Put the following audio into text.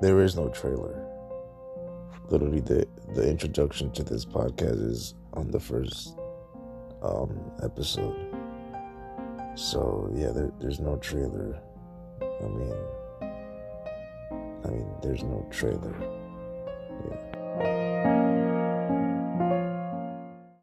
there is no trailer. Literally, the the introduction to this podcast is on the first um, episode. So yeah, there, there's no trailer. I mean, I mean, there's no trailer.